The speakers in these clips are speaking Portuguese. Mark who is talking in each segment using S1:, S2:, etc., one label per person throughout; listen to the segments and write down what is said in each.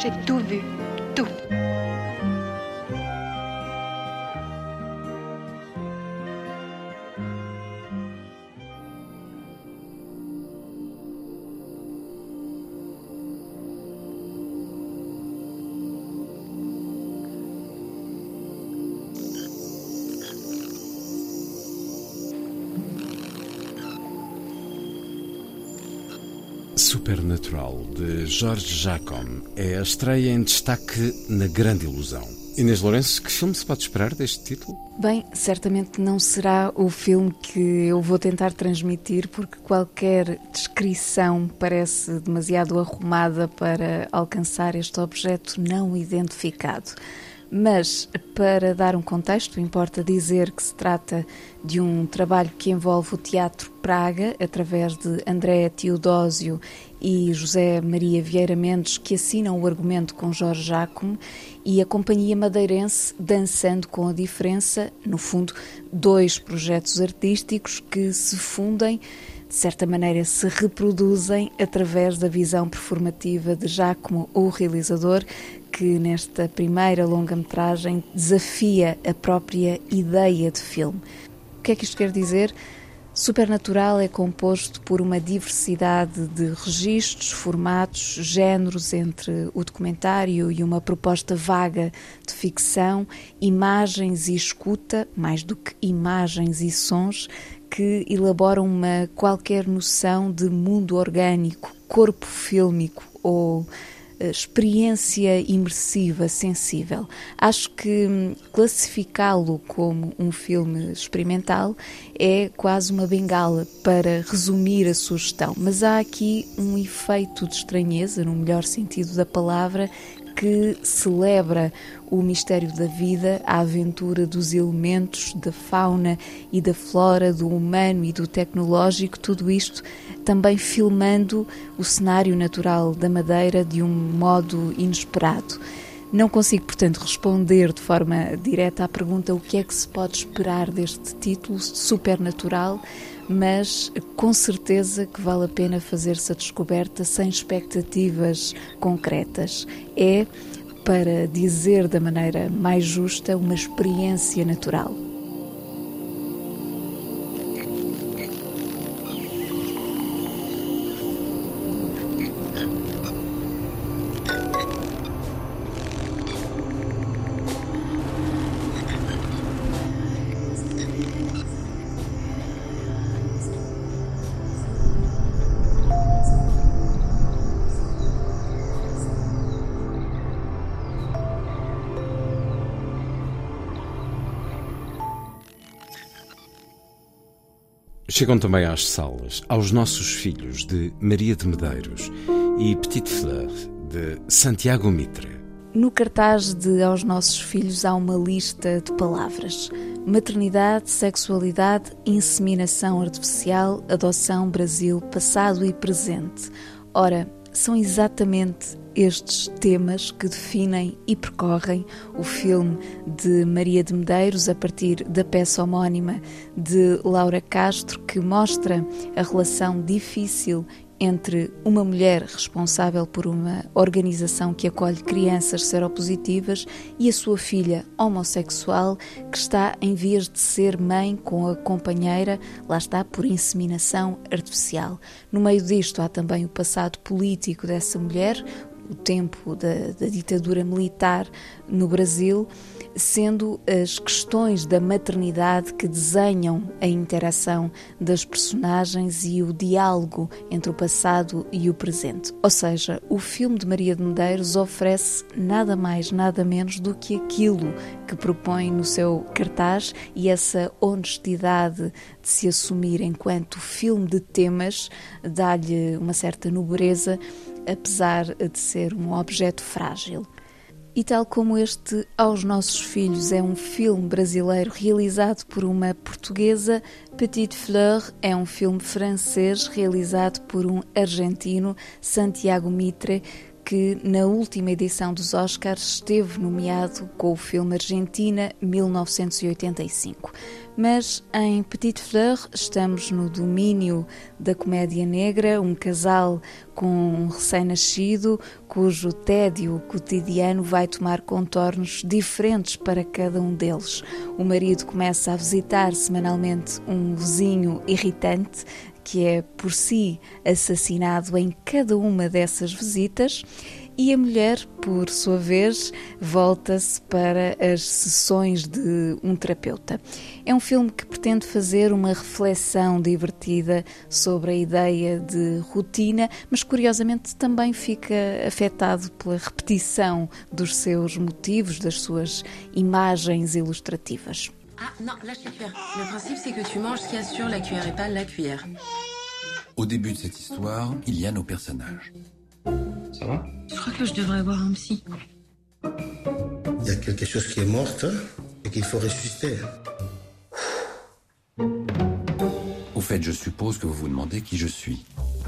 S1: J'ai tout vu, tout.
S2: Supernatural, de Jorge Jacome, é a estreia em destaque na Grande Ilusão. Inês Lourenço, que filme se pode esperar deste título?
S3: Bem, certamente não será o filme que eu vou tentar transmitir, porque qualquer descrição parece demasiado arrumada para alcançar este objeto não identificado. Mas, para dar um contexto, importa dizer que se trata de um trabalho que envolve o Teatro Praga, através de André Teodósio e José Maria Vieira Mendes, que assinam o argumento com Jorge Jacome, e a Companhia Madeirense Dançando com a Diferença, no fundo, dois projetos artísticos que se fundem de certa maneira se reproduzem através da visão performativa de Giacomo, o realizador, que nesta primeira longa-metragem desafia a própria ideia de filme. O que é que isto quer dizer? Supernatural é composto por uma diversidade de registros, formatos, géneros entre o documentário e uma proposta vaga de ficção, imagens e escuta, mais do que imagens e sons, que elaboram uma qualquer noção de mundo orgânico, corpo fílmico ou experiência imersiva, sensível. Acho que hum, classificá-lo como um filme experimental é quase uma bengala para resumir a sugestão, mas há aqui um efeito de estranheza, no melhor sentido da palavra, que celebra o mistério da vida, a aventura dos elementos, da fauna e da flora, do humano e do tecnológico, tudo isto também filmando o cenário natural da Madeira de um modo inesperado. Não consigo, portanto, responder de forma direta à pergunta o que é que se pode esperar deste título supernatural, mas com certeza que vale a pena fazer-se a descoberta sem expectativas concretas. É, para dizer da maneira mais justa, uma experiência natural.
S2: Chegam também às salas Aos Nossos Filhos, de Maria de Medeiros, e Petite Fleur, de Santiago Mitre.
S3: No cartaz de Aos Nossos Filhos há uma lista de palavras: maternidade, sexualidade, inseminação artificial, adoção, Brasil, passado e presente. Ora, são exatamente estes temas que definem e percorrem o filme de Maria de Medeiros a partir da peça homónima de Laura Castro, que mostra a relação difícil entre uma mulher responsável por uma organização que acolhe crianças seropositivas e a sua filha homossexual que está em vias de ser mãe com a companheira, lá está, por inseminação artificial. No meio disto há também o passado político dessa mulher, o tempo da, da, ditadura militar no Brasil, sendo as questões da maternidade que desenham a interação das personagens e o diálogo entre o passado e o presente. Ou seja, o filme de Maria de Medeiros oferece nada mais, nada menos do que aquilo que propõe no seu cartaz e essa honestidade de se assumir enquanto filme de temas dá-lhe uma certa nobreza, apesar de ser um objeto frágil. E tal como este Aos Nossos Filhos é um filme brasileiro realizado por uma portuguesa, Petite Fleur é um filme francês realizado por um argentino, Santiago Mitre, que na última edição dos Oscars esteve nomeado com o filme Argentina 1985. Mas em Petite Fleur estamos no domínio da comédia negra, um casal com um recém-nascido cujo tédio cotidiano vai tomar contornos diferentes para cada um deles. O marido começa a visitar semanalmente um vizinho irritante que é por si assassinado em cada uma dessas visitas, e a mulher, por sua vez, volta-se para as sessões de um terapeuta. É um filme que pretende fazer uma reflexão divertida sobre a ideia de rotina, mas curiosamente também fica afetado pela repetição dos seus motivos, das suas imagens ilustrativas.
S4: Ah non, lâche la cuillère. Le principe, c'est que tu manges ce qu'il y a sur la cuillère et pas la cuillère.
S1: Au début de cette histoire, il y a nos personnages.
S5: Ça va?
S4: Je crois que je devrais avoir un psy?
S6: Il y a quelque chose qui est mort et qu'il faut ressusciter.
S1: Au fait, je suppose que vous vous demandez qui je suis.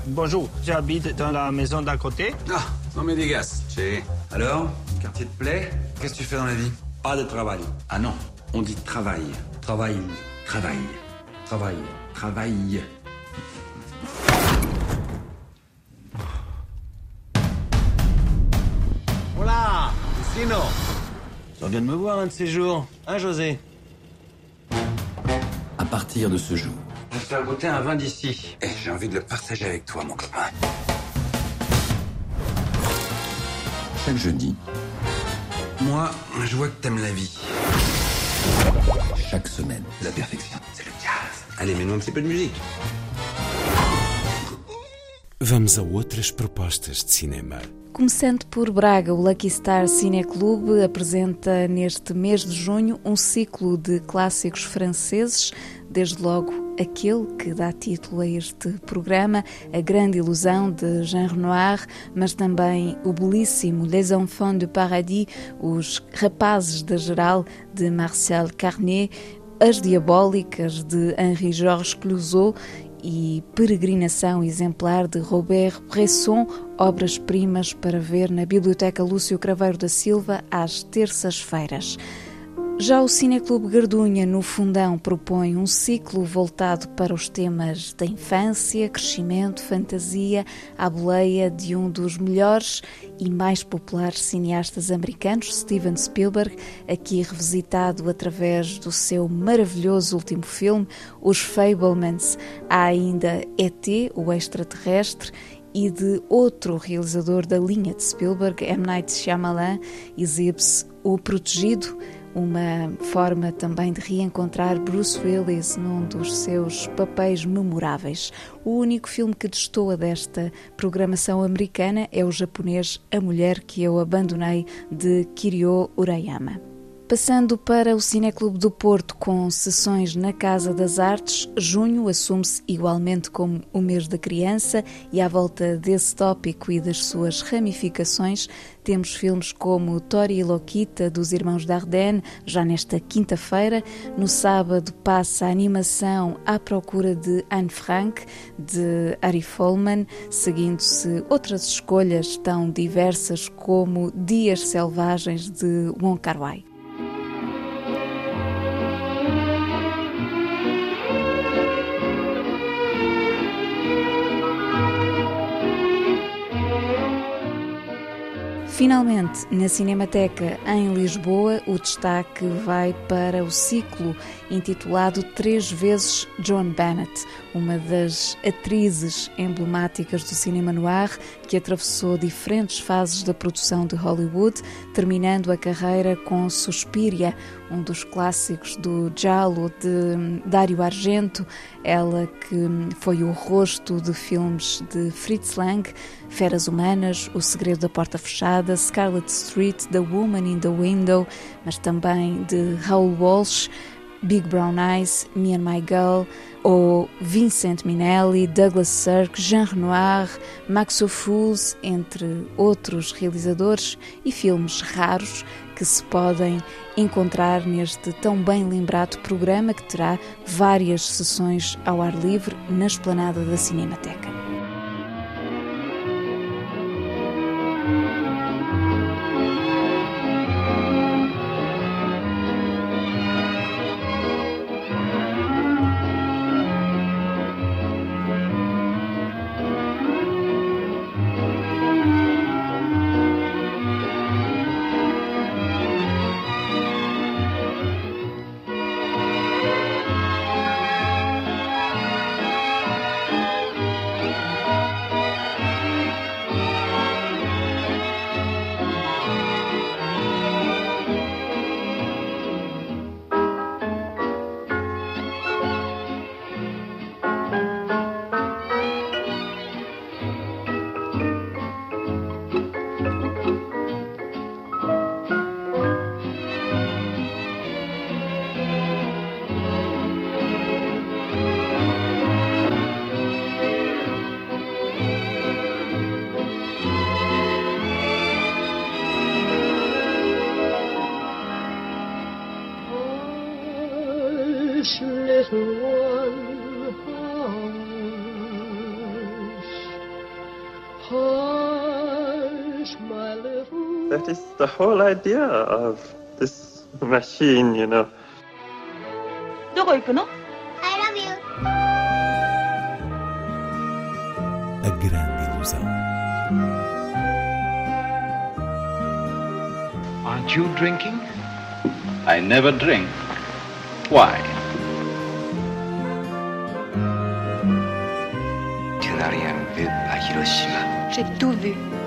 S7: Bonjour, j'habite dans la maison d'à côté?
S8: Ah, non mais dégasse. Chez. Alors, quartier te plaît Qu'est-ce que tu fais dans la vie?
S7: Pas de travail.
S8: Ah non, on dit travail.
S7: Travail.
S8: Travail. Travail. Travail.
S7: Voilà, Sino. On vient de me voir un de ces jours, hein José?
S1: À partir de ce jour,
S8: Je vais te faire goûter un vin d'ici. Et j'ai envie de le partager avec toi, mon copain.
S1: chaque jeudi,
S8: Moi, je vois que t'aimes la vie.
S1: Chaque semaine,
S8: La perfection, c'est le jazz. Allez, mets-nous un petit peu de musique.
S2: Vamos a outras propostas de cinema.
S3: Começando por Braga, o Lucky Star Cine Club apresenta neste mês de junho um ciclo de clássicos franceses, desde logo aquele que dá título a este programa, A Grande Ilusão de Jean Renoir, mas também o belíssimo Les Enfants du Paradis, Os Rapazes da Geral de Marcel Carnet, As Diabólicas de Henri-Georges Clouzot e Peregrinação Exemplar de Robert Bresson, obras-primas para ver na Biblioteca Lúcio Craveiro da Silva às terças-feiras. Já o Cineclube Gardunha, no Fundão, propõe um ciclo voltado para os temas da infância, crescimento, fantasia, à boleia de um dos melhores e mais populares cineastas americanos, Steven Spielberg, aqui revisitado através do seu maravilhoso último filme, Os Fablemans. Há ainda ET, o extraterrestre, e de outro realizador da linha de Spielberg, M. Night Shyamalan, exibe-se O Protegido, uma forma também de reencontrar Bruce Willis num dos seus papéis memoráveis. O único filme que destoa desta programação americana é o japonês A Mulher que Eu Abandonei, de Kirio Urayama. Passando para o Cineclube do Porto com sessões na Casa das Artes, junho assume-se igualmente como o mês da criança e à volta desse tópico e das suas ramificações temos filmes como Tori e Lokita dos Irmãos Dardenne, já nesta quinta-feira. No sábado passa a animação À Procura de Anne Frank, de Ari Folman, seguindo-se outras escolhas tão diversas como Dias Selvagens de Wong Kar-wai. Finalmente, na Cinemateca em Lisboa, o destaque vai para o ciclo intitulado Três vezes Joan Bennett, uma das atrizes emblemáticas do cinema noir que atravessou diferentes fases da produção de Hollywood, terminando a carreira com Suspiria, um dos clássicos do Giallo de Dario Argento, ela que foi o rosto de filmes de Fritz Lang, Feras Humanas, O Segredo da Porta Fechada, Scarlet Street, The Woman in the Window, mas também de Raoul Walsh, Big Brown Eyes, Me and My Girl, ou Vincent Minnelli, Douglas Sirk, Jean Renoir, Max Ophuls, entre outros realizadores e filmes raros que se podem encontrar neste tão bem lembrado programa que terá várias sessões ao ar livre na esplanada da Cinemateca.
S9: That is the whole idea of this machine, you know.
S10: どこ行くの
S11: I love you.
S2: A grande ilusão.
S5: Aren't you drinking? I never drink. Why?
S12: Tu n'as rien vu à Hiroshima.
S11: J'ai tout vu. Tout.